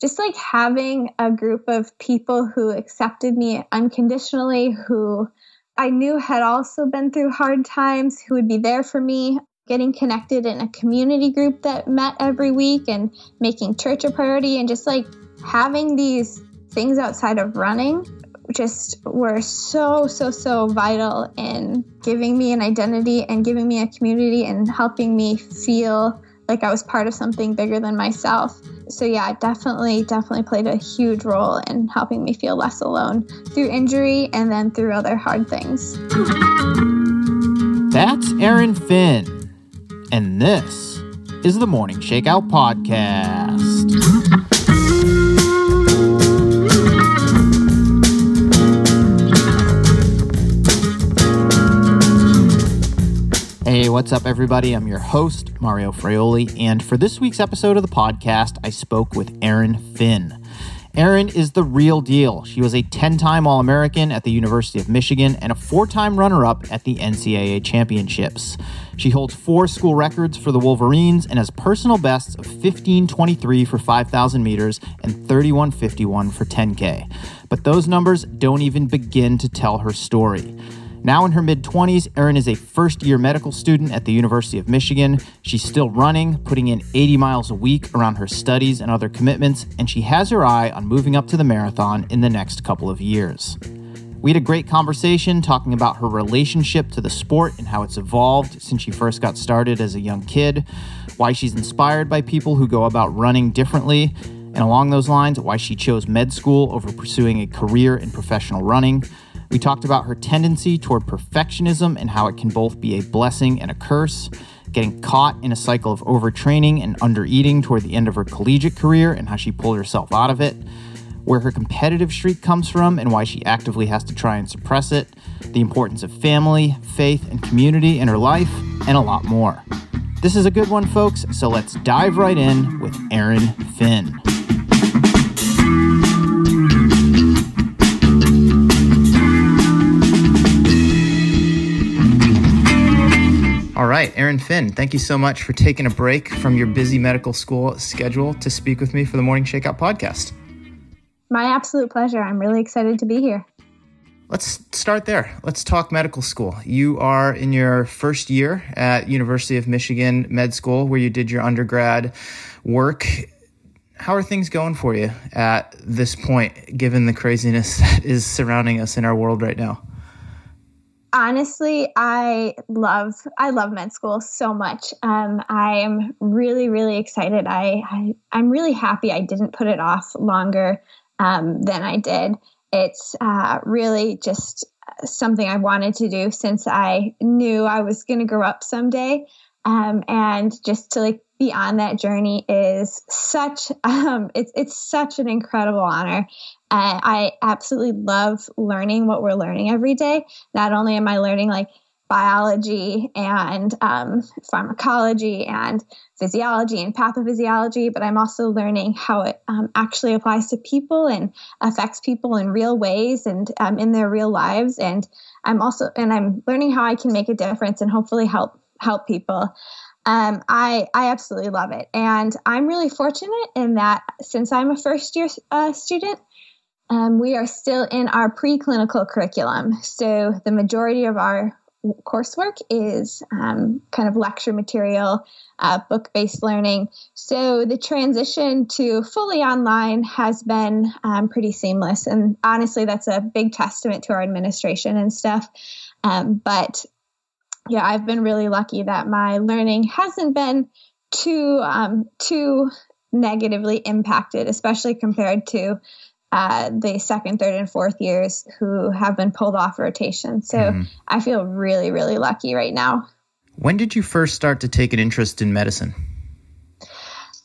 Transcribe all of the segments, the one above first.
just like having a group of people who accepted me unconditionally, who I knew had also been through hard times, who would be there for me, getting connected in a community group that met every week and making church a priority, and just like having these things outside of running just were so, so, so vital in giving me an identity and giving me a community and helping me feel like I was part of something bigger than myself. So, yeah, definitely, definitely played a huge role in helping me feel less alone through injury and then through other hard things. That's Erin Finn. And this is the Morning Shakeout Podcast. Hey, what's up, everybody? I'm your host, Mario Fraioli, and for this week's episode of the podcast, I spoke with Erin Finn. Erin is the real deal. She was a 10 time All American at the University of Michigan and a four time runner up at the NCAA Championships. She holds four school records for the Wolverines and has personal bests of 1523 for 5,000 meters and 3151 for 10K. But those numbers don't even begin to tell her story. Now in her mid 20s, Erin is a first year medical student at the University of Michigan. She's still running, putting in 80 miles a week around her studies and other commitments, and she has her eye on moving up to the marathon in the next couple of years. We had a great conversation talking about her relationship to the sport and how it's evolved since she first got started as a young kid, why she's inspired by people who go about running differently, and along those lines, why she chose med school over pursuing a career in professional running. We talked about her tendency toward perfectionism and how it can both be a blessing and a curse, getting caught in a cycle of overtraining and undereating toward the end of her collegiate career and how she pulled herself out of it, where her competitive streak comes from and why she actively has to try and suppress it, the importance of family, faith, and community in her life, and a lot more. This is a good one, folks, so let's dive right in with Erin Finn. Right, Erin Finn, thank you so much for taking a break from your busy medical school schedule to speak with me for the Morning Shakeout podcast. My absolute pleasure. I'm really excited to be here. Let's start there. Let's talk medical school. You are in your first year at University of Michigan Med School where you did your undergrad work. How are things going for you at this point given the craziness that is surrounding us in our world right now? Honestly i love i love med school so much. Um, i am really really excited. I, I am really happy i didn't put it off longer um, than i did. It's uh, really just something i wanted to do since i knew i was going to grow up someday. Um, and just to like be on that journey is such um, it's it's such an incredible honor and I absolutely love learning what we're learning every day. Not only am I learning like biology and um, pharmacology and physiology and pathophysiology, but I'm also learning how it um, actually applies to people and affects people in real ways and um, in their real lives. And I'm also and I'm learning how I can make a difference and hopefully help help people. Um, I I absolutely love it, and I'm really fortunate in that since I'm a first year uh, student, um, we are still in our preclinical curriculum. So the majority of our coursework is um, kind of lecture material, uh, book based learning. So the transition to fully online has been um, pretty seamless. And honestly, that's a big testament to our administration and stuff. Um, but yeah, I've been really lucky that my learning hasn't been too um, too negatively impacted, especially compared to uh, the second, third, and fourth years who have been pulled off rotation. So mm-hmm. I feel really, really lucky right now. When did you first start to take an interest in medicine?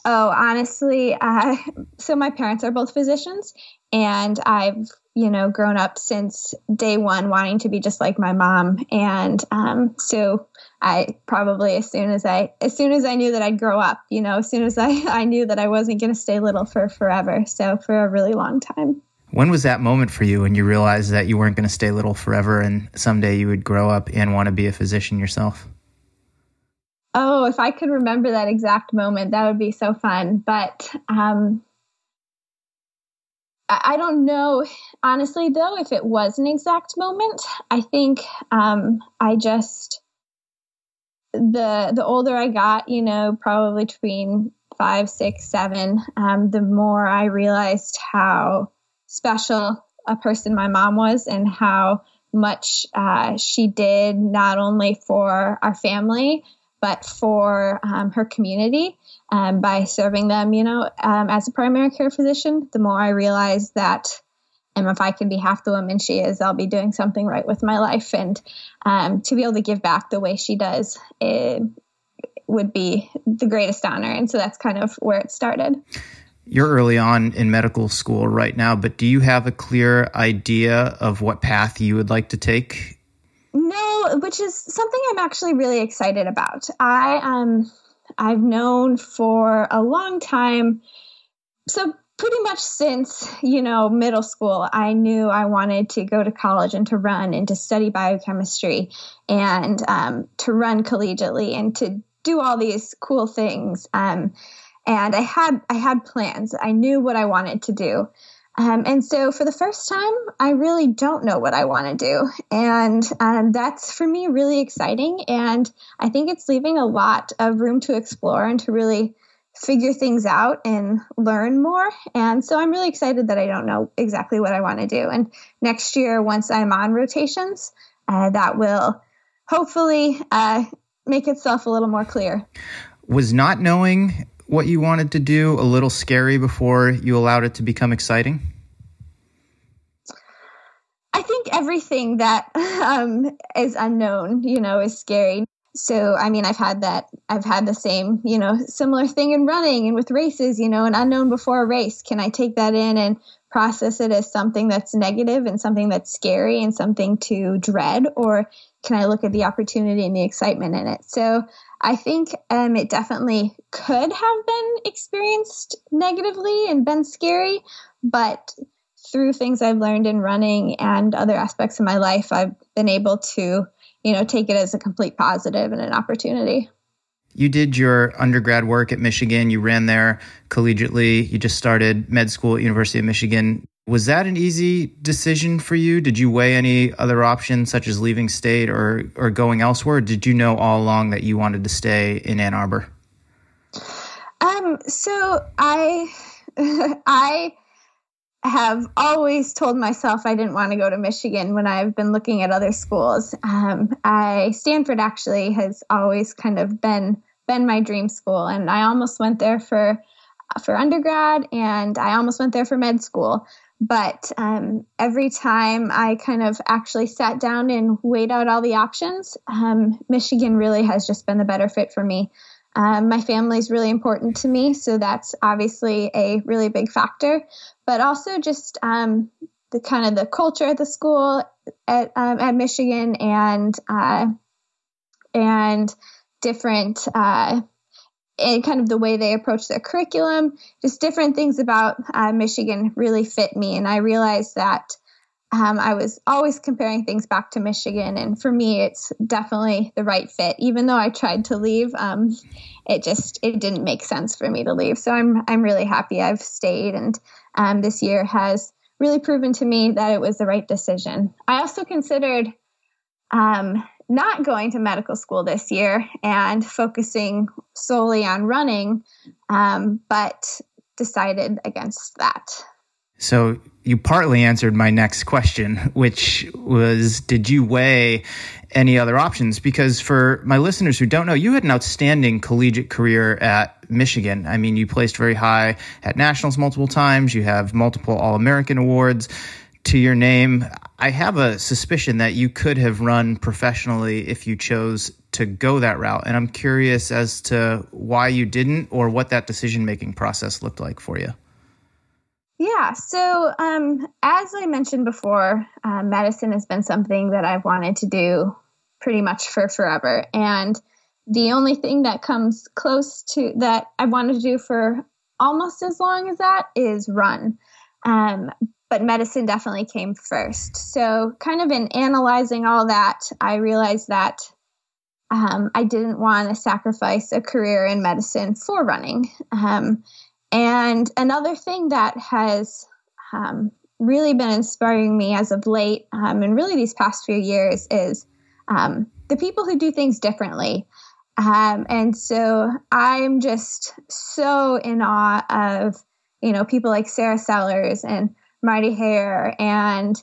Oh, honestly, uh, so my parents are both physicians, and I've you know grown up since day one wanting to be just like my mom, and um, so I probably as soon as I as soon as I knew that I'd grow up, you know, as soon as I I knew that I wasn't going to stay little for forever, so for a really long time. When was that moment for you when you realized that you weren't going to stay little forever and someday you would grow up and want to be a physician yourself? Oh, if I could remember that exact moment, that would be so fun. But um, I don't know, honestly, though, if it was an exact moment. I think um, I just the the older I got, you know, probably between five, six, seven, um, the more I realized how special a person my mom was and how much uh, she did not only for our family but for um, her community um, by serving them. You know, um, as a primary care physician, the more I realize that and if I can be half the woman she is, I'll be doing something right with my life. And um, to be able to give back the way she does, it would be the greatest honor. And so that's kind of where it started. You're early on in medical school right now, but do you have a clear idea of what path you would like to take? No, which is something I'm actually really excited about. I um I've known for a long time. So pretty much since you know middle school i knew i wanted to go to college and to run and to study biochemistry and um, to run collegiately and to do all these cool things. Um, and i had i had plans. I knew what i wanted to do um, and so for the first time i really don't know what i want to do and um, that's for me really exciting and i think it's leaving a lot of room to explore and to really figure things out and learn more. And so I'm really excited that I don't know exactly what I want to do. And next year, once I'm on rotations, uh, that will hopefully uh, make itself a little more clear. Was not knowing what you wanted to do a little scary before you allowed it to become exciting? I think everything that um, is unknown, you know, is scary. So i mean i've had that i've had the same you know similar thing in running and with races you know an unknown before a race. Can i take that in and process it as something that's negative and something that's scary and something to dread? Or can i look at the opportunity and the excitement in it? So i think um, it definitely could have been experienced negatively and been scary but through things i've learned in running and other aspects of my life i've been able to you know, take it as a complete positive and an opportunity. You did your undergrad work at Michigan. You ran there collegiately. You just started med school at University of Michigan. Was that an easy decision for you? Did you weigh any other options such as leaving state or or going elsewhere? did you know all along that you wanted to stay in Ann Arbor? Um so I I have always told myself I didn't want to go to Michigan when I've been looking at other schools. Um, I Stanford actually has always kind of been been my dream school, and I almost went there for for undergrad, and I almost went there for med school. But um, every time I kind of actually sat down and weighed out all the options, um, Michigan really has just been the better fit for me. Um, my family is really important to me, so that's obviously a really big factor. But also just um, the kind of the culture at the school at um, at Michigan and uh, and different uh, and kind of the way they approach their curriculum, just different things about uh, Michigan really fit me, and I realized that um, I was always comparing things back to Michigan, and for me, it's definitely the right fit. Even though I tried to leave, um, it just it didn't make sense for me to leave. So I'm I'm really happy I've stayed, and um, this year has really proven to me that it was the right decision. I also considered um, not going to medical school this year and focusing solely on running, um, but decided against that. So you partly answered my next question, which was Did you weigh any other options? Because for my listeners who don't know, you had an outstanding collegiate career at Michigan. I mean, you placed very high at nationals multiple times, you have multiple All American awards to your name. I have a suspicion that you could have run professionally if you chose to go that route. And I'm curious as to why you didn't or what that decision making process looked like for you. Yeah. So, um, as I mentioned before, uh, medicine has been something that I've wanted to do pretty much for forever. And the only thing that comes close to that I wanted to do for almost as long as that is run. Um, but medicine definitely came first. So, kind of in analyzing all that, I realized that um, I didn't want to sacrifice a career in medicine for running. Um, and another thing that has um, really been inspiring me as of late, um, and really these past few years, is um, the people who do things differently. Um, and so I'm just so in awe of, you know, people like Sarah Sellers and Marty Hehir and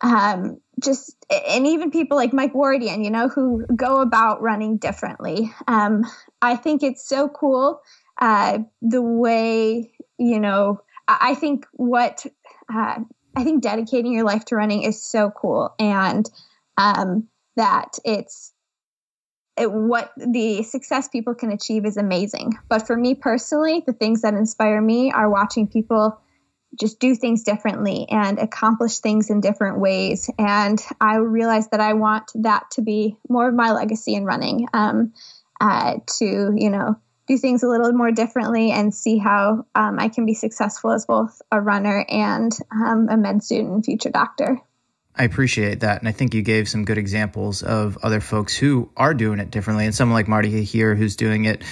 um, just, and even people like Mike Wardian, you know, who go about running differently. Um, I think it's so cool uh, the way, you know, I think what, uh, I think dedicating your life to running is so cool. And um, that it's, it, what the success people can achieve is amazing. But for me personally, the things that inspire me are watching people just do things differently and accomplish things in different ways. And I realized that I want that to be more of my legacy in running, um, uh, to, you know, do things a little more differently and see how um, I can be successful as both a runner and um, a med student and future doctor. I appreciate that. And I think you gave some good examples of other folks who are doing it differently. And someone like Marty Hehir who's doing it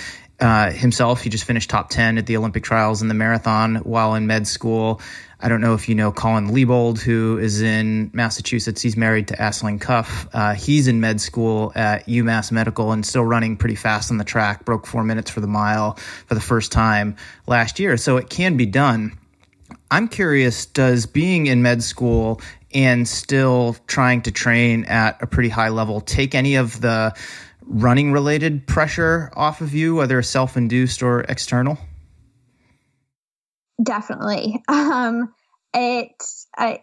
uh, himself. He just finished top 10 at the Olympic trials in the marathon while in med school. I don't know if you know Colin Liebold, who is in Massachusetts. He's married to Aisling Cuffe. Uh, he's in med school at UMass Medical and still running pretty fast on the track, broke four minutes for the mile for the first time last year. So it can be done. I'm curious, does being in med school and still trying to train at a pretty high level take any of the running related pressure off of you, whether self induced or external? Definitely. Um, it, I,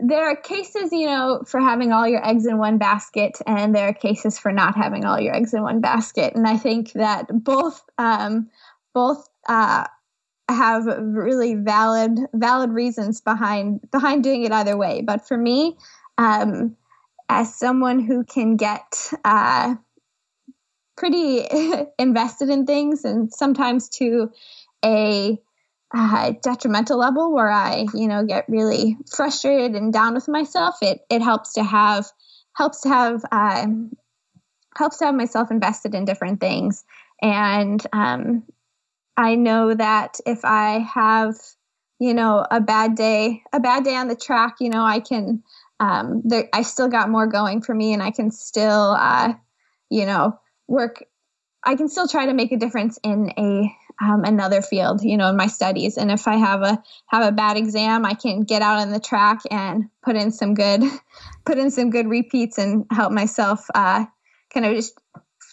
there are cases, you know, for having all your eggs in one basket, and there are cases for not having all your eggs in one basket. And I think that both, um, both, uh, have really valid valid reasons behind behind doing it either way. But for me, um, as someone who can get uh, pretty invested in things and sometimes to a uh, detrimental level where I, you know, get really frustrated and down with myself, it it helps to have helps to have uh, helps to have myself invested in different things. And um, I know that if I have, you know, a bad day, a bad day on the track, you know, I can, um, there, I still got more going for me and I can still, uh, you know, work, I can still try to make a difference in a, um, another field, you know, in my studies. And if I have a, have a bad exam, I can get out on the track and put in some good, put in some good repeats and help myself, uh, kind of just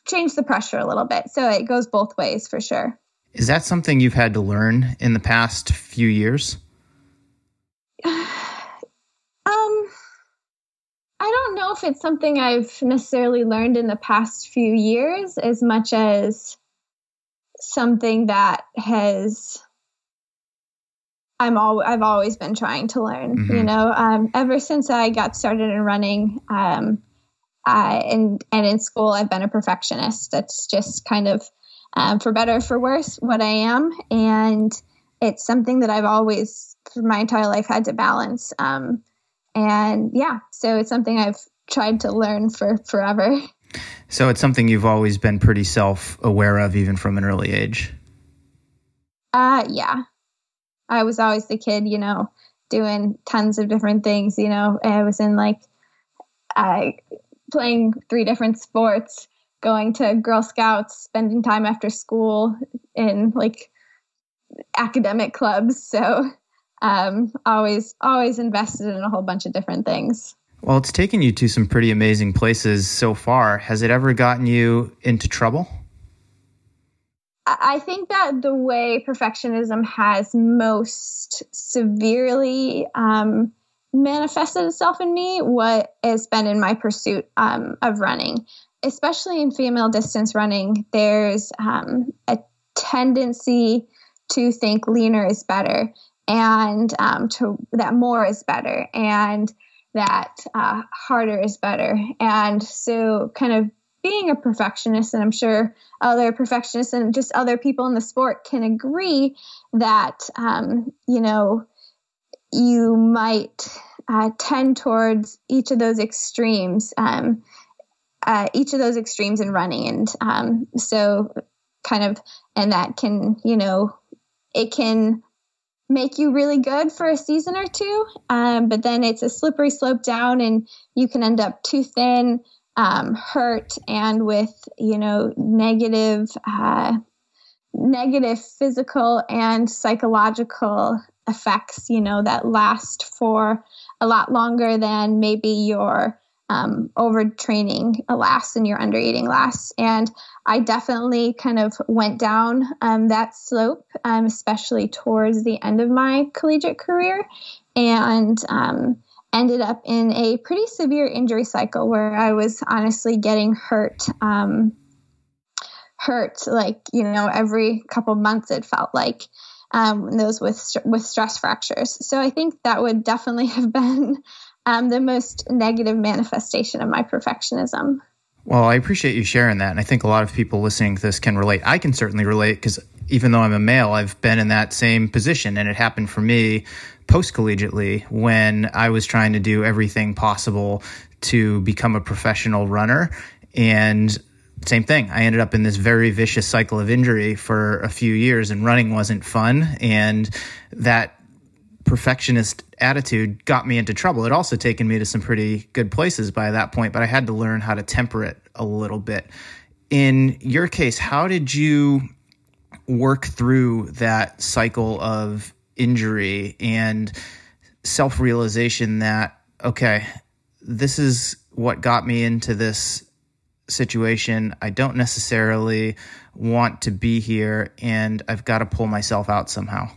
change the pressure a little bit. So it goes both ways for sure. Is that something you've had to learn in the past few years? Um, know if it's something I've necessarily learned in the past few years as much as something that has I'm all I've always been trying to learn. Mm-hmm. You know, um, ever since I got started in running, um, I, and and in school, I've been a perfectionist. That's just kind of um, for better for worse, what I am. And it's something that I've always, for my entire life, had to balance. Um, and yeah, so it's something I've tried to learn for forever. So it's something you've always been pretty self aware of, even from an early age. Uh, yeah. I was always the kid, you know, doing tons of different things. You know, I was in like, I playing three different sports going to Girl Scouts, spending time after school in like academic clubs. So um, always always invested in a whole bunch of different things. Well, it's taken you to some pretty amazing places so far. Has it ever gotten you into trouble? I think that the way perfectionism has most severely um, manifested itself in me, what has been in my pursuit um, of running especially in female distance running, there's um, a tendency to think leaner is better and um, to that more is better and that uh, harder is better. And so, kind of being a perfectionist, and I'm sure other perfectionists and just other people in the sport can agree that, um, you know, you might uh, tend towards each of those extremes. Um, uh, each of those extremes in running. And um, so, kind of, and that can, you know, it can make you really good for a season or two, um, but then it's a slippery slope down, and you can end up too thin, um, hurt, and with you know negative, uh, negative physical and psychological effects. You know that last for a lot longer than maybe your um, overtraining lasts and your under eating lasts. And I definitely kind of went down um, that slope, um, especially towards the end of my collegiate career, and um, ended up in a pretty severe injury cycle where I was honestly getting hurt. Um, hurt like you know every couple months it felt like um, those with with stress fractures so i think that would definitely have been um, the most negative manifestation of my perfectionism. Well, I appreciate you sharing that. And I think a lot of people listening to this can relate. I can certainly relate because even though I'm a male, I've been in that same position. And it happened for me post collegiately when I was trying to do everything possible to become a professional runner. And same thing. I ended up in this very vicious cycle of injury for a few years, and running wasn't fun. And that perfectionist attitude got me into trouble. It also taken me to some pretty good places by that point, but I had to learn how to temper it a little bit. In your case, how did you work through that cycle of injury and self realization that, okay, this is what got me into this situation. I don't necessarily want to be here, and I've got to pull myself out somehow.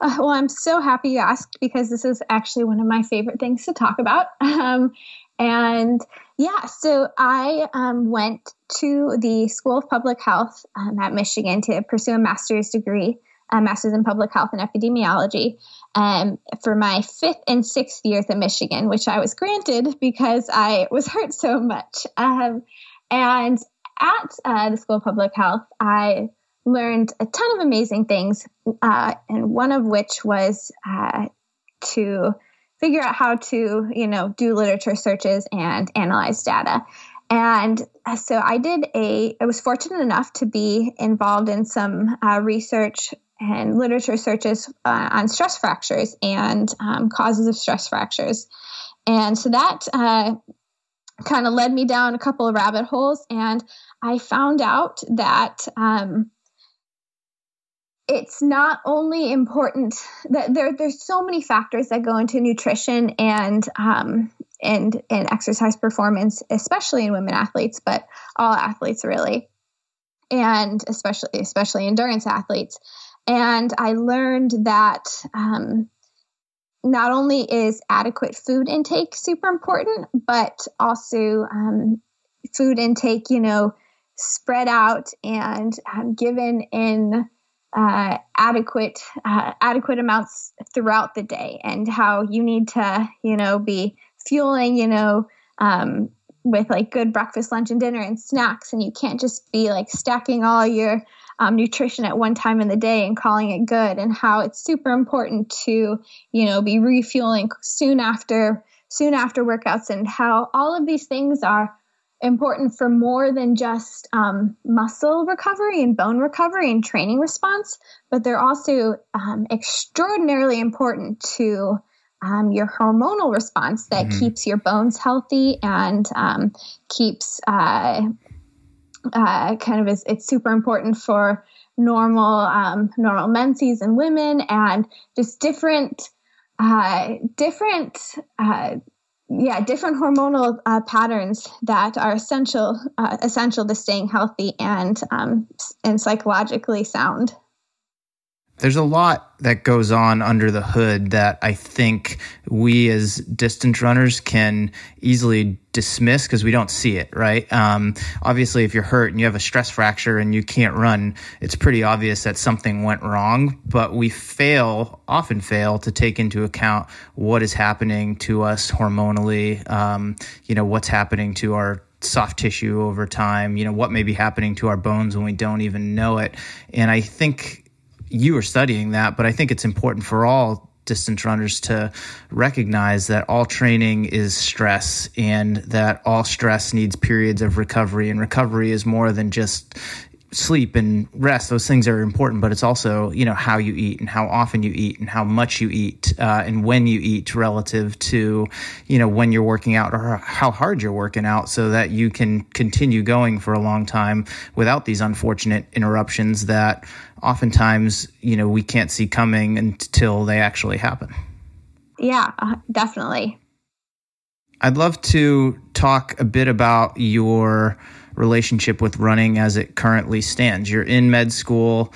Uh, well, I'm so happy you asked because this is actually one of my favorite things to talk about. Um, and yeah, so I um, went to the School of Public Health um, at Michigan to pursue a master's degree, a master's in public health and epidemiology, um, for my fifth and sixth years at Michigan, which I was granted because I was hurt so much. Um, and at uh, the School of Public Health, I learned a ton of amazing things, uh, and one of which was uh, to figure out how to, you know, do literature searches and analyze data. And uh, so I did a, I was fortunate enough to be involved in some uh, research and literature searches uh, on stress fractures and um, causes of stress fractures. And so that uh, kind of led me down a couple of rabbit holes. And I found out that um, it's not only important that there there's so many factors that go into nutrition and um, and and exercise performance, especially in women athletes, but all athletes really, and especially especially endurance athletes. And I learned that um, not only is adequate food intake super important, but also um, food intake, you know, spread out and um, given in uh, adequate uh, adequate amounts throughout the day, and how you need to you know be fueling you know um, with like good breakfast, lunch, and dinner and snacks, and you can't just be like stacking all your um, nutrition at one time in the day and calling it good, and how it's super important to you know be refueling soon after soon after workouts, and how all of these things are important for more than just um, muscle recovery and bone recovery and training response, but they're also um, extraordinarily important to um, your hormonal response that mm-hmm. keeps your bones healthy and um, keeps uh, uh, kind of is it's super important for normal um, normal menses in women and just different uh, different uh, yeah, different hormonal uh, patterns that are essential uh, essential to staying healthy and um, and psychologically sound there's a lot that goes on under the hood that I think we as distance runners can easily dismiss because we don't see it, right? Um, obviously, if you're hurt and you have a stress fracture and you can't run, it's pretty obvious that something went wrong. But we fail, often fail, to take into account what is happening to us hormonally, um, you know, what's happening to our soft tissue over time, you know, what may be happening to our bones when we don't even know it. And I think you are studying that, but I think it's important for all distance runners to recognize that all training is stress and that all stress needs periods of recovery and recovery is more than just sleep and rest those things are important but it's also you know how you eat and how often you eat and how much you eat uh, and when you eat relative to you know when you're working out or how hard you're working out so that you can continue going for a long time without these unfortunate interruptions that oftentimes you know we can't see coming until they actually happen. Yeah uh, definitely. I'd love to talk a bit about your relationship with running as it currently stands. You're in med school.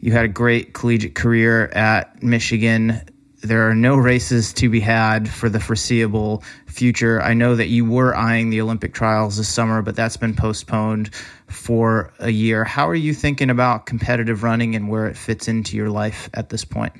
You had a great collegiate career at Michigan. There are no races to be had for the foreseeable future. I know that you were eyeing the Olympic trials this summer, but that's been postponed for a year. How are you thinking about competitive running and where it fits into your life at this point?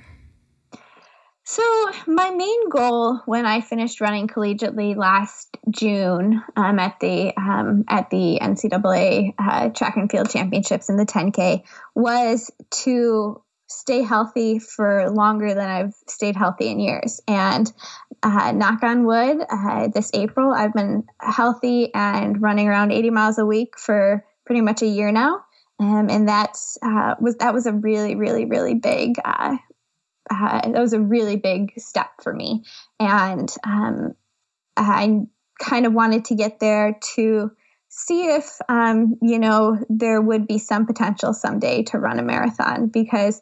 So, my main goal when I finished running collegiately last June um, at the um, at the NCAA uh, track and field championships in the 10K was to stay healthy for longer than I've stayed healthy in years. And uh, knock on wood, uh, this April I've been healthy and running around 80 miles a week for pretty much a year now. Um, and that's uh, was that was a really really really big uh, uh, that was a really big step for me. And um, I kind of wanted to get there to see if, um, you know, there would be some potential someday to run a marathon because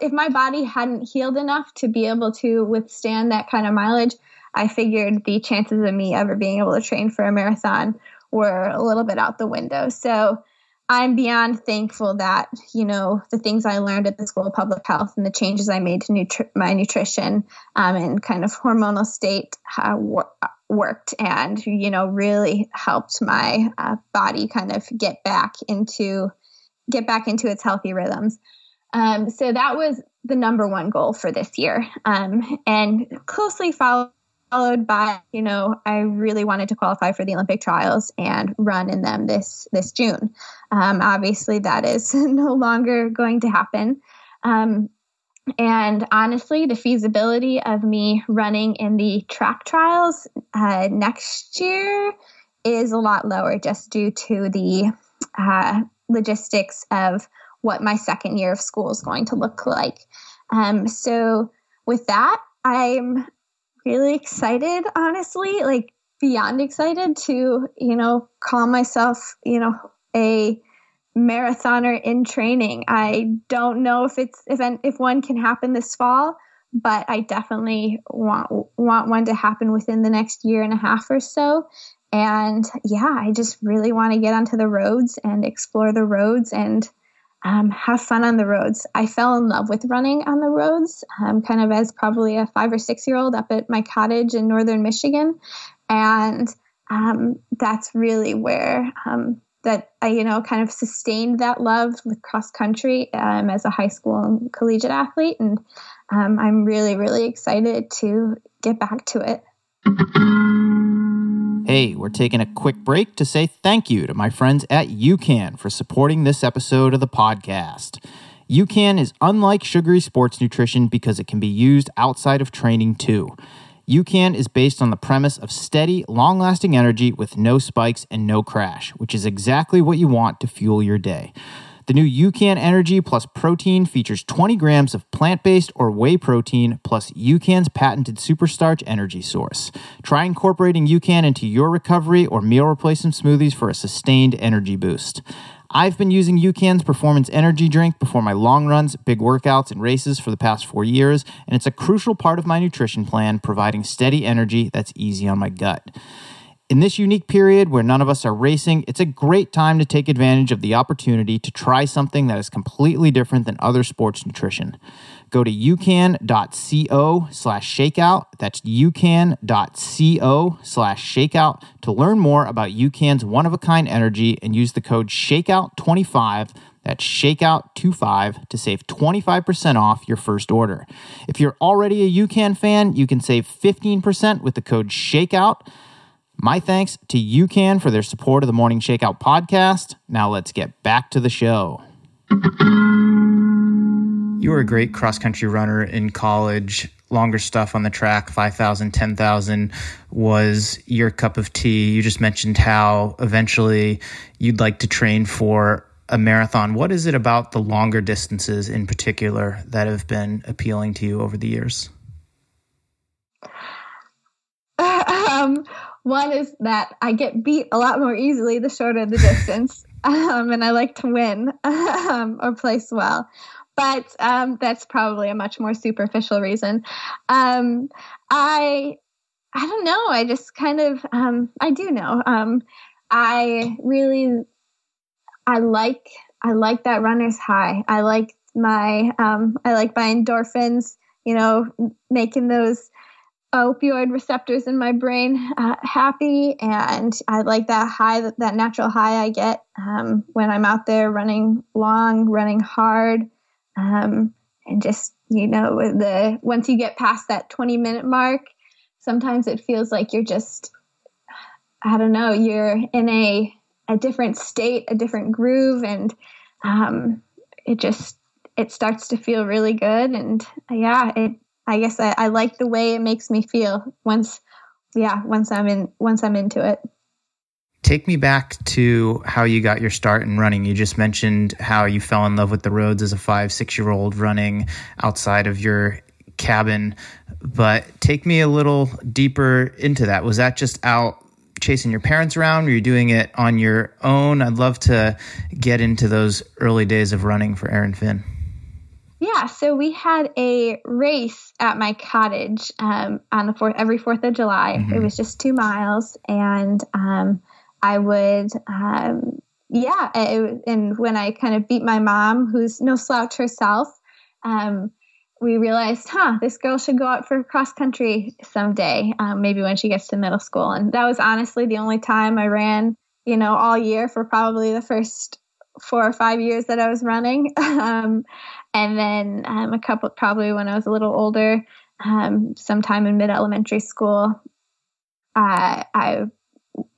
if my body hadn't healed enough to be able to withstand that kind of mileage, I figured the chances of me ever being able to train for a marathon were a little bit out the window. So I'm beyond thankful that, you know, the things I learned at the School of Public Health and the changes I made to nutri- my nutrition um, and kind of hormonal state uh, wor- worked and, you know, really helped my uh, body kind of get back into get back into its healthy rhythms. Um, so that was the number one goal for this year. Um, and closely followed followed by you know i really wanted to qualify for the olympic trials and run in them this this june. Um, obviously that is no longer going to happen. Um, and honestly the feasibility of me running in the track trials uh, next year is a lot lower just due to the uh, logistics of what my second year of school is going to look like. Um, so with that i'm really excited, honestly, like beyond excited to, you know, call myself, you know, a marathoner in training. I don't know if it's if if one can happen this fall, but I definitely want want one to happen within the next year and a half or so. And yeah, I just really want to get onto the roads and explore the roads and um, have fun on the roads. I fell in love with running on the roads, um, kind of as probably a five or six year old up at my cottage in northern Michigan, and um, that's really where um, that I, you know, kind of sustained that love with cross country um, as a high school and collegiate athlete, and um, I'm really, really excited to get back to it. Hey, we're taking a quick break to say thank you to my friends at UCAN for supporting this episode of the podcast. UCAN is unlike sugary sports nutrition because it can be used outside of training too. UCAN is based on the premise of steady, long lasting energy with no spikes and no crash, which is exactly what you want to fuel your day. The new UCAN Energy Plus Protein features 20 grams of plant based or whey protein plus UCAN's patented superstarch energy source. Try incorporating UCAN into your recovery or meal replacement smoothies for a sustained energy boost. I've been using UCAN's performance energy drink before my long runs, big workouts, and races for the past four years, and it's a crucial part of my nutrition plan, providing steady energy that's easy on my gut. In this unique period where none of us are racing, it's a great time to take advantage of the opportunity to try something that is completely different than other sports nutrition. Go to ucan.co slash shakeout. That's ucan.co slash shakeout to learn more about UCAN's one of a kind energy and use the code SHAKEOUT25. That's shakeout25 to save 25% off your first order. If you're already a UCAN fan, you can save 15% with the code SHAKEOUT. My thanks to UCAN for their support of the Morning Shakeout podcast. Now let's get back to the show. You were a great cross country runner in college. Longer stuff on the track, 5,000, 10,000 was your cup of tea. You just mentioned how eventually you'd like to train for a marathon. What is it about the longer distances in particular that have been appealing to you over the years? um, one is that I get beat a lot more easily the shorter the distance, um, and I like to win um, or place well. But um, that's probably a much more superficial reason. Um, I I don't know. I just kind of um, I do know. Um, I really I like I like that runner's high. I like my I like my endorphins. You know, making those opioid receptors in my brain uh, happy and i like that high that natural high i get um, when i'm out there running long running hard um, and just you know the once you get past that 20 minute mark sometimes it feels like you're just i don't know you're in a a different state a different groove and um, it just it starts to feel really good and yeah it I guess I, I like the way it makes me feel once, yeah, once I'm in, once I'm into it. Take me back to how you got your start in running. You just mentioned how you fell in love with the roads as a five, six year old running outside of your cabin. But take me a little deeper into that. Was that just out chasing your parents around? Were you doing it on your own? I'd love to get into those early days of running for Erin Finn. Yeah, so we had a race at my cottage um, on the fourth every Fourth of July. Mm-hmm. It was just two miles, and um, I would, um, yeah, it, and when I kind of beat my mom, who's no slouch herself, um, we realized, huh, this girl should go out for cross country someday, um, maybe when she gets to middle school. And that was honestly the only time I ran, you know, all year for probably the first four or five years that I was running. Um, and then um, a couple, probably when I was a little older, um, sometime in mid elementary school, uh, I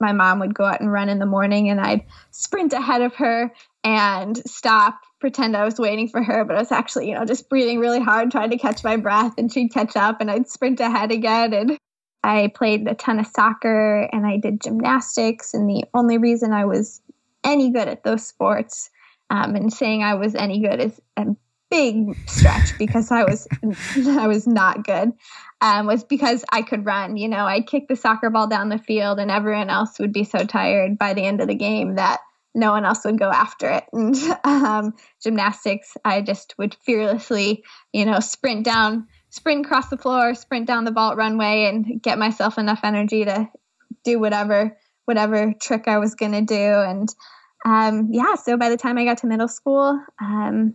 my mom would go out and run in the morning, and I'd sprint ahead of her and stop, pretend I was waiting for her, but I was actually, you know, just breathing really hard, trying to catch my breath, and she'd catch up, and I'd sprint ahead again. And I played a ton of soccer, and I did gymnastics, and the only reason I was any good at those sports um, and saying I was any good is a big stretch because I was I was not good. Um, was because I could run. You know, I'd kick the soccer ball down the field, and everyone else would be so tired by the end of the game that no one else would go after it. And um, gymnastics, I just would fearlessly, you know, sprint down, sprint across the floor, sprint down the vault runway, and get myself enough energy to do whatever whatever trick I was going to do. And um, yeah, so by the time I got to middle school, um,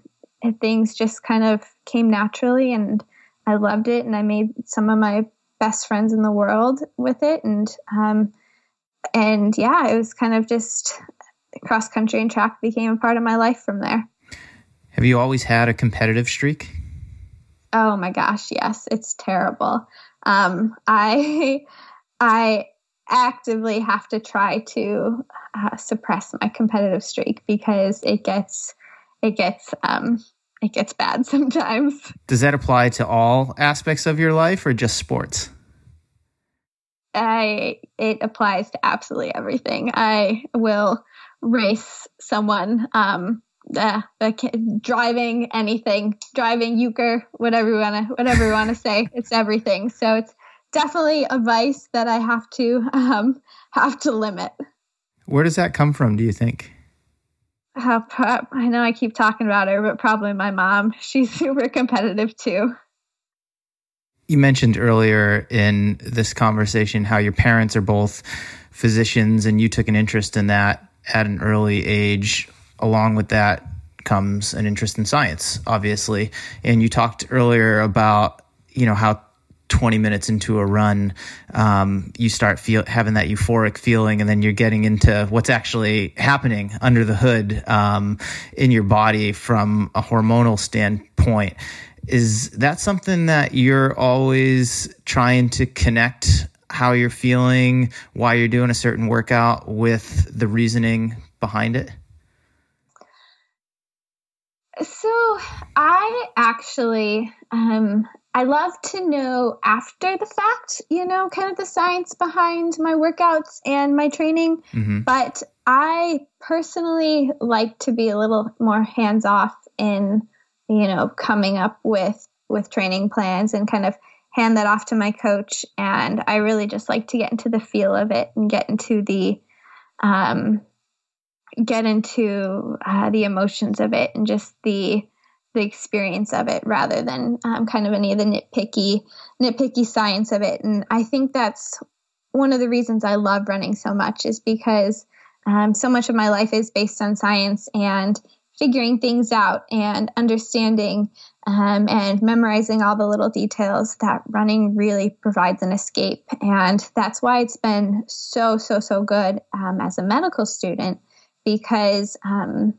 things just kind of came naturally and I loved it. And I made some of my best friends in the world with it. And, um, and yeah, it was kind of just cross country and track became a part of my life from there. Have you always had a competitive streak? Oh my gosh, yes, it's terrible. Um, I, I actively have to try to uh, suppress my competitive streak because it gets it gets um, it gets bad sometimes. Does that apply to all aspects of your life or just sports? I it applies to absolutely everything. I will race someone um uh, driving anything, driving euchre, whatever you want to whatever you want to say. It's everything. So it's definitely a vice that I have to um, have to limit. Where does that come from? Do you think? I know I keep talking about her, but probably my mom. She's super competitive too. You mentioned earlier in this conversation how your parents are both physicians and you took an interest in that at an early age. Along with that comes an interest in science, obviously. And you talked earlier about, you know, how 20 minutes into a run, um, you start feel having that euphoric feeling, and then you're getting into what's actually happening under the hood um, in your body from a hormonal standpoint. Is that something that you're always trying to connect how you're feeling, why you're doing a certain workout with the reasoning behind it? So I actually um, I love to know after the fact, you know, kind of the science behind my workouts and my training. Mm-hmm. But I personally like to be a little more hands off in, you know, coming up with with training plans and kind of hand that off to my coach. And I really just like to get into the feel of it and get into the um, get into uh, the emotions of it and just the the experience of it rather than um, kind of any of the nitpicky nitpicky science of it. And I think that's one of the reasons I love running so much is because um, so much of my life is based on science and figuring things out and understanding um, and memorizing all the little details that running really provides an escape. And that's why it's been so, so, so good um, as a medical student because um,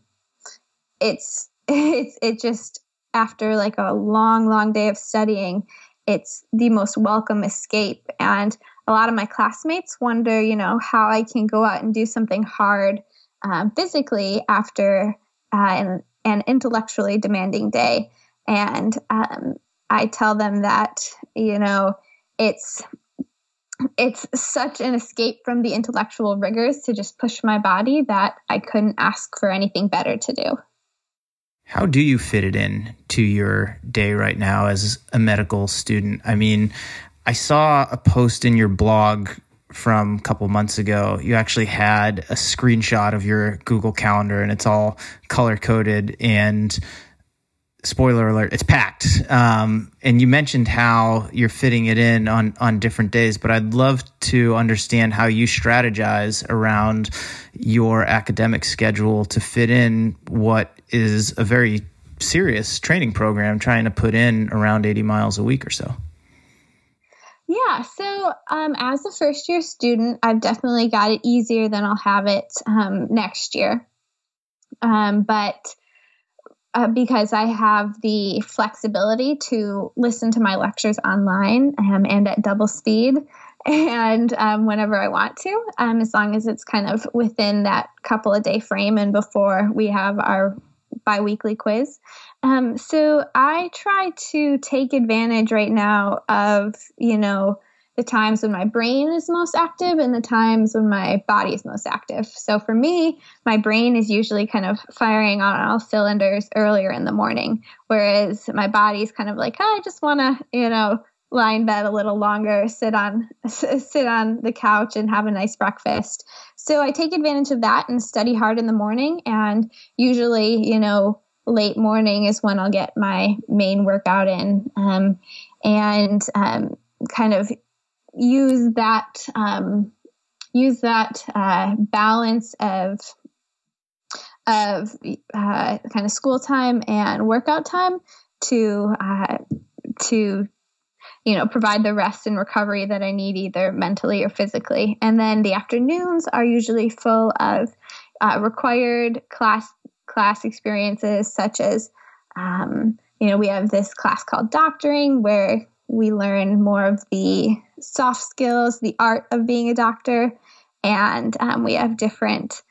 it's, it's, it just, after like a long, long day of studying, it's the most welcome escape. And a lot of my classmates wonder, you know, how I can go out and do something hard um, physically after uh, an, an, intellectually demanding day. And um, I tell them that, you know, it's it's such an escape from the intellectual rigors to just push my body that I couldn't ask for anything better to do. How do you fit it in to your day right now as a medical student? I mean, I saw a post in your blog from a couple months ago. You actually had a screenshot of your Google Calendar and it's all color coded and spoiler alert, it's packed. Um, and you mentioned how you're fitting it in on, on different days, but I'd love to understand how you strategize around your academic schedule to fit in what is a very serious training program trying to put in around 80 miles a week or so. Yeah, so um, as a first year student, I've definitely got it easier than I'll have it um, next year. Um, but uh, because I have the flexibility to listen to my lectures online um, and at double speed and um, whenever I want to, um, as long as it's kind of within that couple of day frame and before we have our biweekly quiz. Um, so I try to take advantage right now of, you know, the times when my brain is most active and the times when my body is most active. So for me, my brain is usually kind of firing on all cylinders earlier in the morning, whereas my body's kind of like, oh, I just want to, you know, lie in bed a little longer, sit on sit on the couch and have a nice breakfast. So I take advantage of that and study hard in the morning and usually, you know, late morning is when I'll get my main workout in. Um, and um, kind of use that um, use that uh, balance of of uh, kind of school time and workout time to uh, to you know provide the rest and recovery that I need either mentally or physically. And then the afternoons are usually full of uh, required class class experiences such as um, you know we have this class called doctoring where we learn more of the soft skills, the art of being a doctor, and um, we have different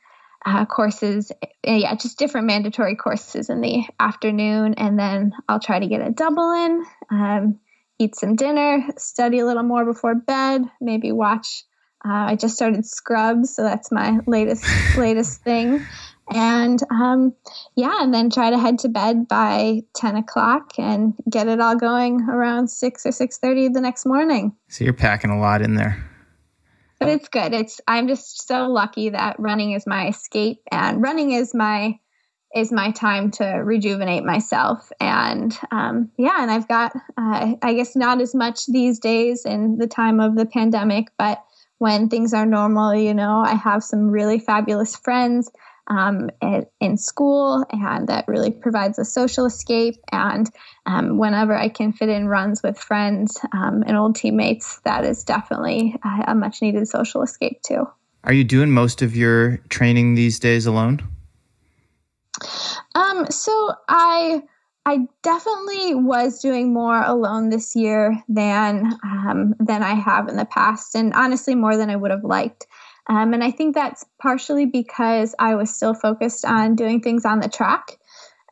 uh, courses. Uh, yeah, just different mandatory courses in the afternoon, and then I'll try to get a double in, um, eat some dinner, study a little more before bed, maybe watch. Uh, I just started Scrubs, so that's my latest latest thing and um, yeah, and then try to head to bed by ten o'clock and get it all going around six or six thirty the next morning. So you're packing a lot in there. But it's good. It's I'm just so lucky that running is my escape and running is my is my time to rejuvenate myself and um, yeah and i've got uh, i guess not as much these days in the time of the pandemic but when things are normal you know i have some really fabulous friends um, in school, and that really provides a social escape. And um, whenever I can fit in runs with friends um, and old teammates, that is definitely a, a much needed social escape too. Are you doing most of your training these days alone? Um, so I I definitely was doing more alone this year than um, than I have in the past, and honestly, more than I would have liked. Um, and I think that's partially because I was still focused on doing things on the track.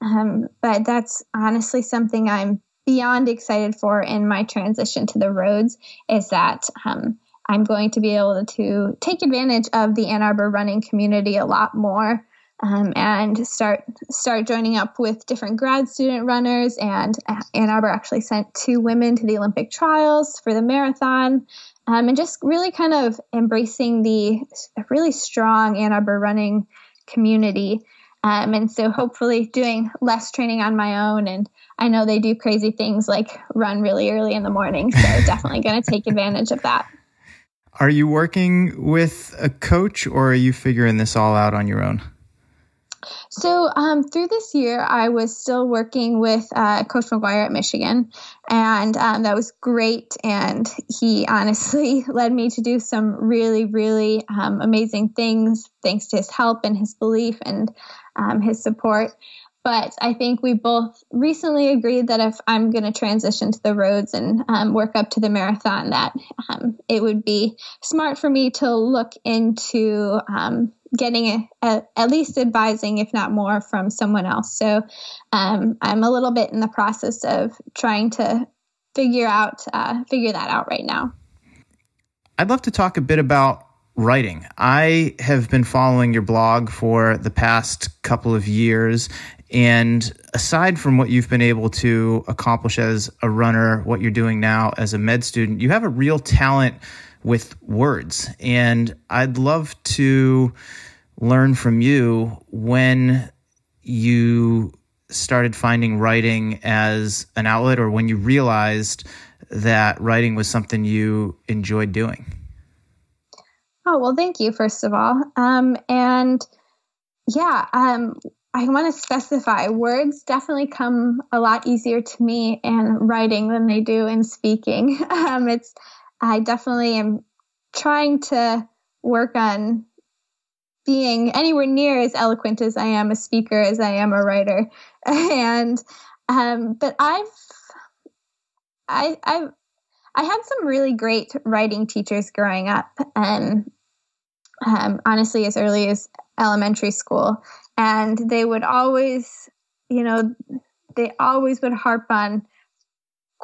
Um, but that's honestly something I'm beyond excited for in my transition to the roads is that um, I'm going to be able to take advantage of the Ann Arbor running community a lot more. Um, and start start joining up with different grad student runners. And Ann Arbor actually sent two women to the Olympic trials for the marathon, um, and just really kind of embracing the really strong Ann Arbor running community. Um, and so hopefully doing less training on my own. And I know they do crazy things like run really early in the morning. So definitely going to take advantage of that. Are you working with a coach or are you figuring this all out on your own? So um, through this year, I was still working with uh, Coach McGuire at Michigan, and um, that was great. And he honestly led me to do some really, really um, amazing things thanks to his help and his belief and um, his support. But I think we both recently agreed that if I'm going to transition to the roads and um, work up to the marathon, that um, it would be smart for me to look into um, getting a, a, at least advising, if not more, from someone else. So um, I'm a little bit in the process of trying to figure out uh, figure that out right now. I'd love to talk a bit about writing. I have been following your blog for the past couple of years, and aside from what you've been able to accomplish as a runner, what you're doing now as a med student, you have a real talent with words. And I'd love to learn from you when you started finding writing as an outlet or when you realized that writing was something you enjoyed doing. Oh, well, thank you, first of all. Um, and yeah, um, I want to specify words definitely come a lot easier to me in writing than they do in speaking. Um, it's I definitely am trying to work on being anywhere near as eloquent as I am a speaker as I am a writer, and um, but I've I I've I had some really great writing teachers growing up, and um, honestly, as early as elementary school. And they would always you know they always would harp on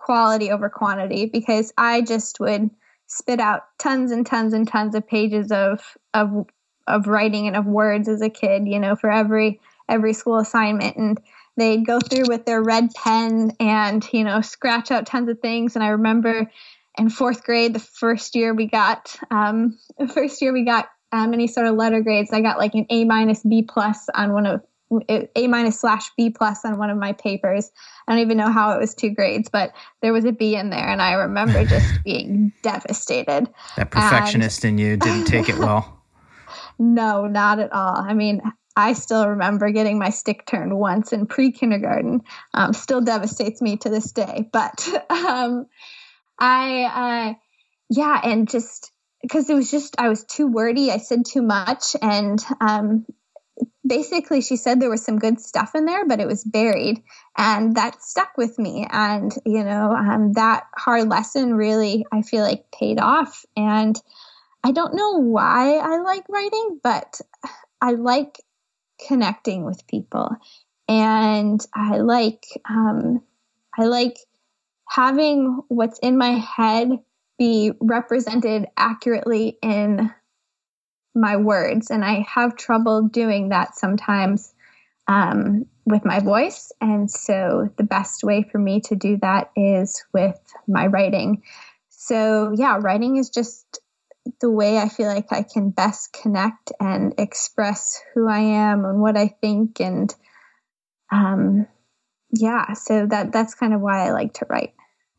quality over quantity because i just would spit out tons and tons and tons of pages of of of writing and of words as a kid you know for every every school assignment and they'd go through with their red pen and you know scratch out tons of things and i remember in fourth grade the first year we got um, the first year we got um, any sort of letter grades. I got like an A minus B plus on one of A minus slash B plus on one of my papers. I don't even know how it was two grades, but there was a B in there, and I remember just being devastated. That perfectionist and, in you didn't take it well. no, not at all. I mean, I still remember getting my stick turned once in pre kindergarten. Um, still devastates me to this day. But um, I, uh, yeah, and just because it was just I was too wordy. I said too much, and um, basically she said there was some good stuff in there, but it was buried, and that stuck with me. And you know, um, that hard lesson really I feel like paid off. And I don't know why I like writing, but I like connecting with people, and I like um, I like having what's in my head be represented accurately in my words. And I have trouble doing that sometimes um, with my voice. And so the best way for me to do that is with my writing. So, yeah, writing is just the way I feel like I can best connect and express who I am and what I think. And um, yeah, so that that's kind of why I like to write.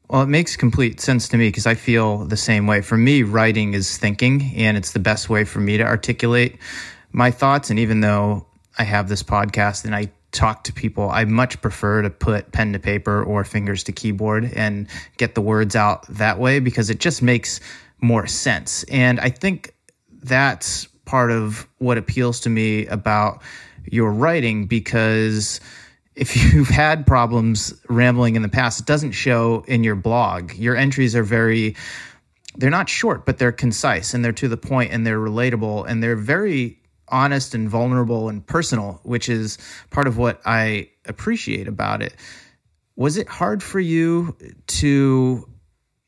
Well, it makes complete sense to me because I feel the same way. For me, writing is thinking, and it's the best way for me to articulate my thoughts. And even though I have this podcast and I talk to people, I much prefer to put pen to paper or fingers to keyboard and get the words out that way because it just makes more sense. And I think that's part of what appeals to me about your writing because if you've had problems rambling in the past, it doesn't show in your blog. Your entries are very they're not short, but they're concise and they're to the point and they're relatable and they're very honest and vulnerable and personal, which is part of what I appreciate about it. Was it hard for you to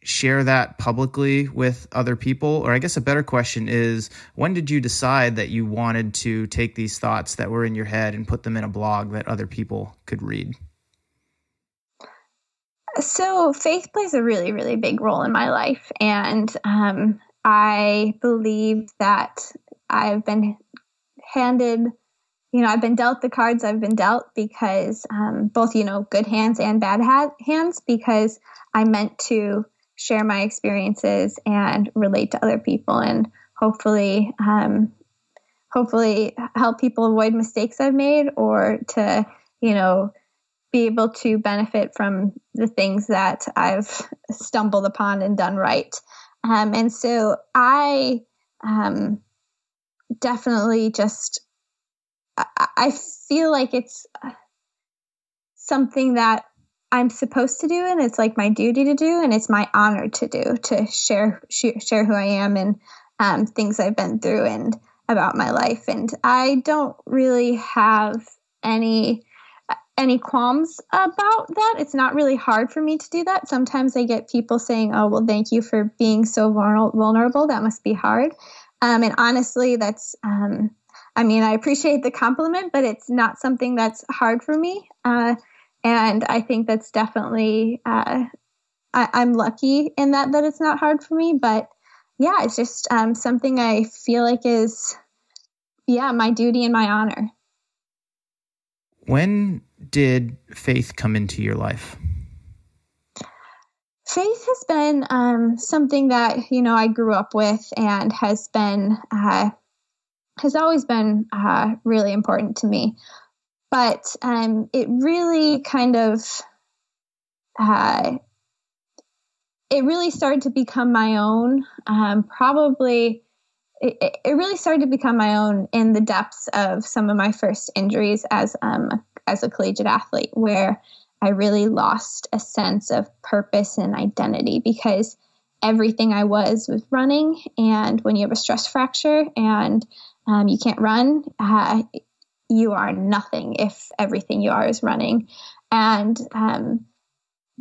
share that publicly with other people? Or I guess a better question is when did you decide that you wanted to take these thoughts that were in your head and put them in a blog that other people could read? So, faith plays a really, really big role in my life. And um, I believe that I've been handed, you know, I've been dealt the cards I've been dealt because um, both, you know, good hands and bad ha- hands, because I meant to share my experiences and relate to other people and hopefully um, hopefully help people avoid mistakes I've made or to you know be able to benefit from the things that I've stumbled upon and done right. Um, and so I um, definitely just I, I feel like it's something that I'm supposed to do and it's like my duty to do and it's my honor to do to share share who I am and um, things I've been through and about my life and I don't really have any any qualms about that. It's not really hard for me to do that. Sometimes I get people saying, "Oh, well, thank you for being so vulnerable. That must be hard." Um, and honestly, that's um, I mean, I appreciate the compliment, but it's not something that's hard for me. Uh, and I think that's definitely uh, I, am lucky in that that it's not hard for me. But yeah, it's just um, something I feel like is yeah my duty and my honor. When did faith come into your life? Faith has been um, something that you know I grew up with and has been uh, has always been uh, really important to me but um, it really kind of uh, it really started to become my own um, probably it, it, really started to become my own in the depths of some of my first injuries as um, as a collegiate athlete where i really lost a sense of purpose and identity because everything i was was running and when you have a stress fracture and um, you can't run uh, you are nothing if everything you are is running. And um,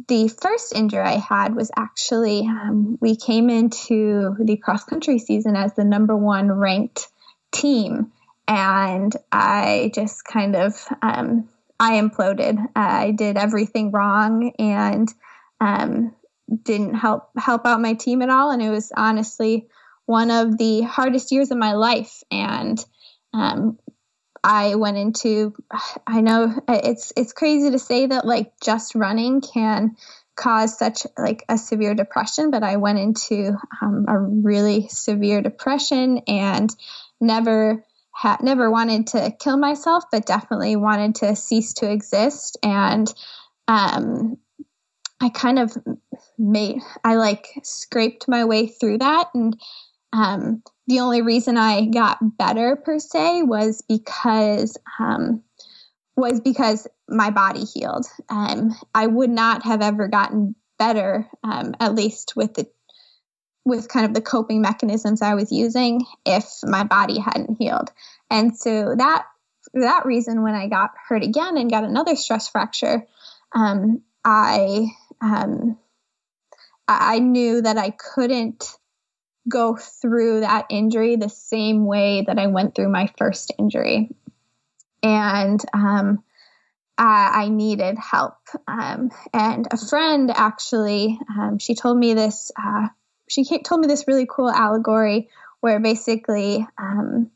the first injury I had was actually um, we came into the cross country season as the number one ranked team, and I just kind of um, I imploded. I did everything wrong and um, didn't help help out my team at all, and it was honestly one of the hardest years of my life. And um, I went into I know it's it's crazy to say that like just running can cause such like a severe depression, but I went into um, a really severe depression and never had never wanted to kill myself, but definitely wanted to cease to exist. And um, I kind of made I like scraped my way through that and um, the only reason I got better per se was because um, was because my body healed. Um, I would not have ever gotten better, um, at least with the with kind of the coping mechanisms I was using, if my body hadn't healed. And so that that reason, when I got hurt again and got another stress fracture, um, I um, I knew that I couldn't go through that injury the same way that I went through my first injury. And um, I, I, needed help. Um, and a friend actually, um, she told me this, uh, she told me this really cool allegory where basically um,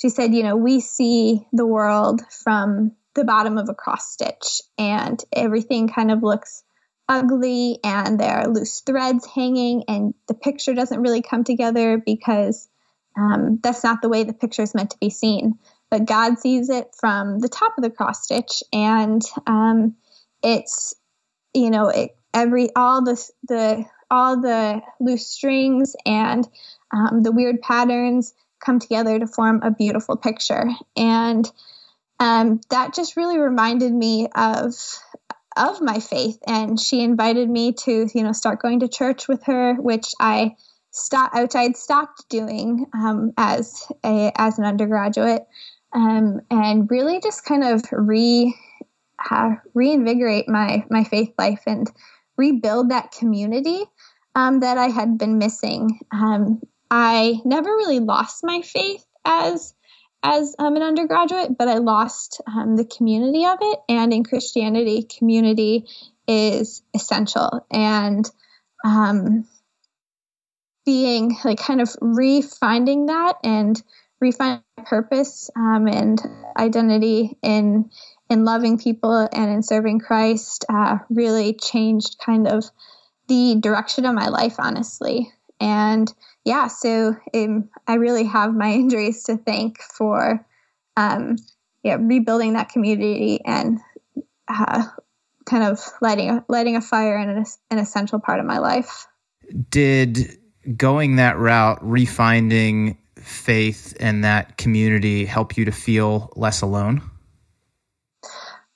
she said, you know, we see the world from the bottom of a cross stitch and everything kind of looks ugly and there are loose threads hanging and the picture doesn't really come together because um, that's not the way the picture is meant to be seen. But god sees it from the top of the cross stitch and um, it's you know it, every all the the all the loose strings and um, the weird patterns come together to form a beautiful picture. And um, that just really reminded me of of my faith and she invited me to you know start going to church with her which i stopped which i had stopped doing um, as a as an undergraduate um, and really just kind of re uh, reinvigorate my my faith life and rebuild that community um, that I had been missing. Um, I never really lost my faith as as um, an undergraduate, but I lost um, the community of it. And in Christianity, community is essential. And um, being like kind of refinding that and refinding purpose um, and identity in in loving people and in serving Christ uh, really changed kind of the direction of my life, honestly. And yeah, so um, I really have my injuries to thank for um, yeah, rebuilding that community and uh, kind of lighting lighting a fire in an, an essential part of my life. Did going that route, refinding faith and that community, help you to feel less alone?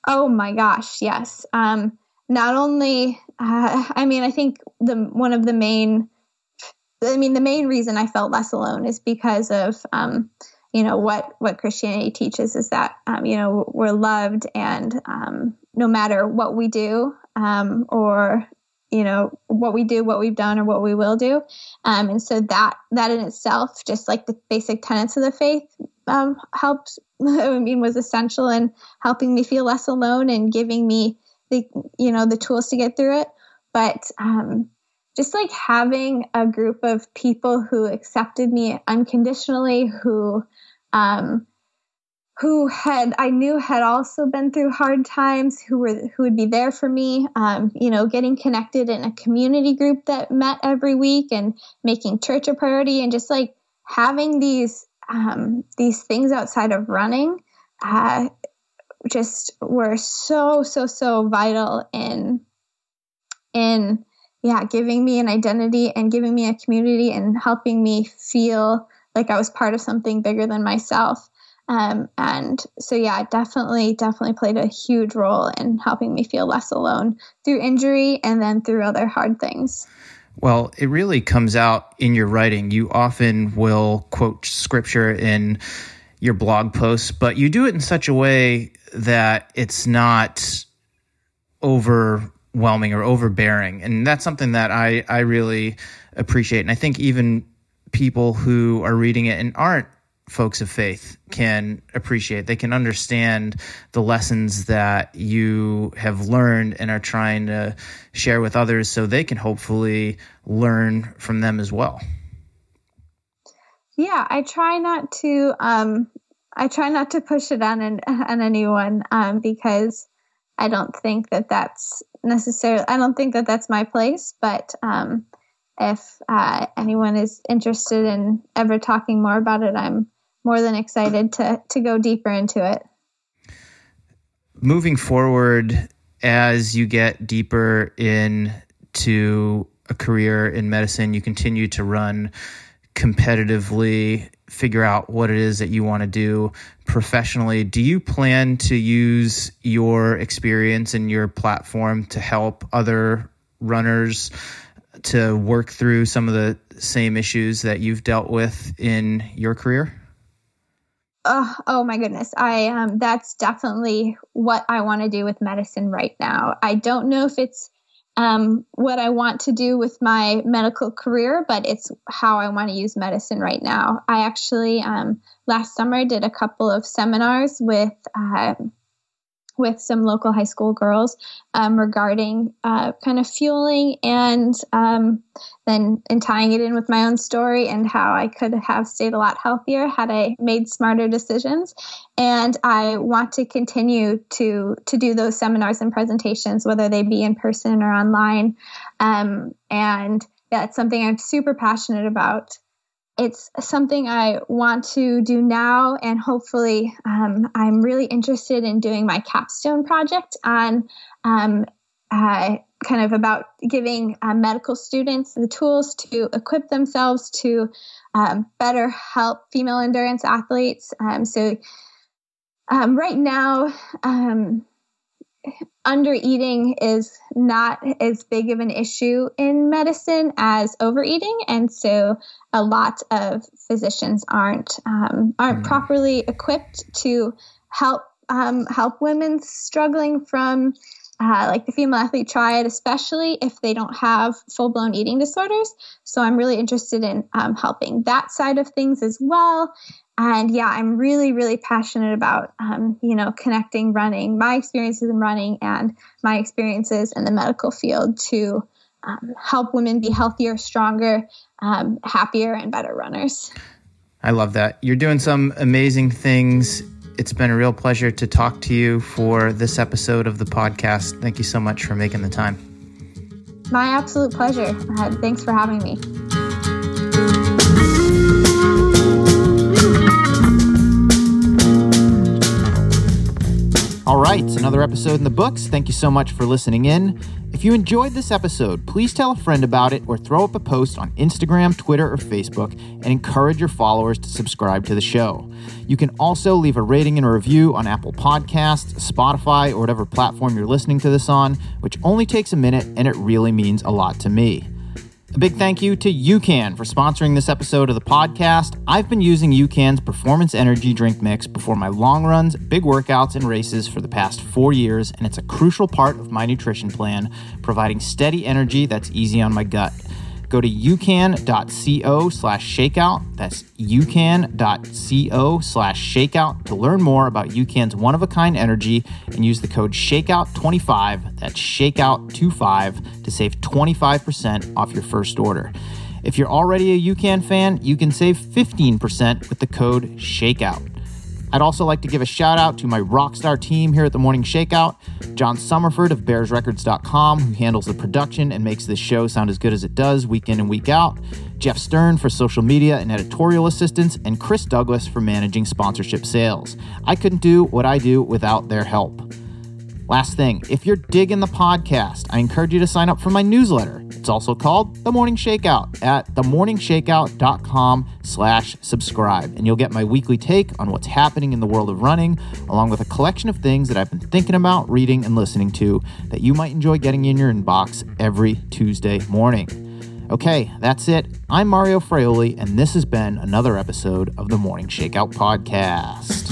Oh my gosh, yes. Um, not only, uh, I mean, I think the one of the main, I mean, the main reason I felt less alone is because of, um, you know, what what Christianity teaches is that, um, you know, we're loved, and um, no matter what we do, um, or you know what we do what we've done or what we will do. Um, and so that that in itself just like the basic tenets of the faith um, helped i mean was essential in helping me feel less alone and giving me the you know the tools to get through it. But um, just like having a group of people who accepted me unconditionally who um, who had I knew had also been through hard times, who were who would be there for me. Um, you know, getting connected in a community group that met every week and making church a priority, and just like having these um, these things outside of running, uh, just were so so so vital in in yeah giving me an identity and giving me a community and helping me feel like I was part of something bigger than myself. Um, and so, yeah, definitely, definitely played a huge role in helping me feel less alone through injury and then through other hard things. Well, it really comes out in your writing. You often will quote scripture in your blog posts, but you do it in such a way that it's not overwhelming or overbearing. And that's something that I, I really appreciate. And I think even people who are reading it and aren't folks of faith can appreciate. They can understand the lessons that you have learned and are trying to share with others so they can hopefully learn from them as well. Yeah, I try not to um I try not to push it on an, on anyone um because I don't think that that's necessarily I don't think that that's my place, but um if uh, anyone is interested in ever talking more about it, I'm more than excited to to go deeper into it. Moving forward, as you get deeper into a career in medicine, you continue to run competitively, figure out what it is that you want to do professionally. Do you plan to use your experience and your platform to help other runners to work through some of the same issues that you've dealt with in your career? Oh, oh my goodness. I um that's definitely what I want to do with medicine right now. I don't know if it's um what I want to do with my medical career, but it's how I want to use medicine right now. I actually um last summer did a couple of seminars with um with some local high school girls um, regarding uh, kind of fueling and um, then and tying it in with my own story and how I could have stayed a lot healthier had I made smarter decisions. And I want to continue to to do those seminars and presentations, whether they be in person or online. Um, and it's something I'm super passionate about it's something I want to do now, and hopefully, um, I'm really interested in doing my capstone project on um, uh, kind of about giving uh, medical students the tools to equip themselves to um, better help female endurance athletes. Um, so, um, right now, um, under eating is not as big of an issue in medicine as overeating, and so a lot of physicians aren't um, aren't mm. properly equipped to help um, help women struggling from uh, like the female athlete triad, especially if they don't have full blown eating disorders. So I'm really interested in um, helping that side of things as well. And yeah, I'm really, really passionate about, um, you know, connecting running, my experiences in running and my experiences in the medical field to um, help women be healthier, stronger, um, happier, and better runners. I love that. You're doing some amazing things. It's been a real pleasure to talk to you for this episode of the podcast. Thank you so much for making the time. My absolute pleasure. Uh, thanks for having me. All right, another episode in the books. Thank you so much for listening in. If you enjoyed this episode, please tell a friend about it or throw up a post on Instagram, Twitter, or Facebook and encourage your followers to subscribe to the show. You can also leave a rating and a review on Apple Podcasts, Spotify, or whatever platform you're listening to this on, which only takes a minute and it really means a lot to me. A big thank you to UCAN for sponsoring this episode of the podcast. I've been using UCAN's Performance Energy Drink Mix before my long runs, big workouts, and races for the past four years, and it's a crucial part of my nutrition plan, providing steady energy that's easy on my gut. Go to ucan.co slash shakeout. That's ucan.co slash shakeout to learn more about UCAN's one of a kind energy and use the code SHAKEOUT25, that's SHAKEOUT25, to save 25% off your first order. If you're already a UCAN fan, you can save 15% with the code SHAKEOUT. I'd also like to give a shout out to my rockstar team here at the Morning Shakeout John Summerford of BearsRecords.com, who handles the production and makes this show sound as good as it does week in and week out, Jeff Stern for social media and editorial assistance, and Chris Douglas for managing sponsorship sales. I couldn't do what I do without their help. Last thing, if you're digging the podcast, I encourage you to sign up for my newsletter. It's also called The Morning Shakeout at themorningshakeout.com slash subscribe. And you'll get my weekly take on what's happening in the world of running, along with a collection of things that I've been thinking about, reading, and listening to that you might enjoy getting in your inbox every Tuesday morning. Okay, that's it. I'm Mario Fraioli, and this has been another episode of the Morning Shakeout Podcast.